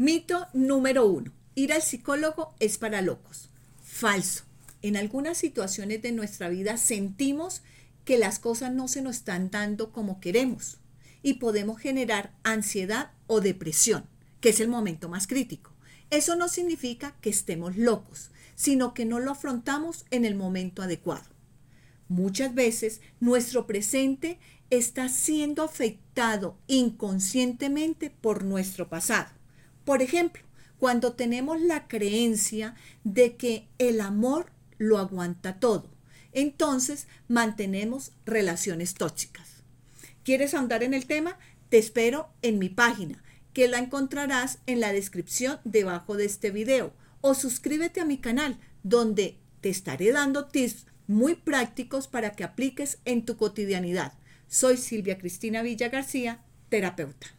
Mito número uno. Ir al psicólogo es para locos. Falso. En algunas situaciones de nuestra vida sentimos que las cosas no se nos están dando como queremos y podemos generar ansiedad o depresión, que es el momento más crítico. Eso no significa que estemos locos, sino que no lo afrontamos en el momento adecuado. Muchas veces nuestro presente está siendo afectado inconscientemente por nuestro pasado. Por ejemplo, cuando tenemos la creencia de que el amor lo aguanta todo, entonces mantenemos relaciones tóxicas. ¿Quieres ahondar en el tema? Te espero en mi página, que la encontrarás en la descripción debajo de este video, o suscríbete a mi canal, donde te estaré dando tips muy prácticos para que apliques en tu cotidianidad. Soy Silvia Cristina Villa García, terapeuta.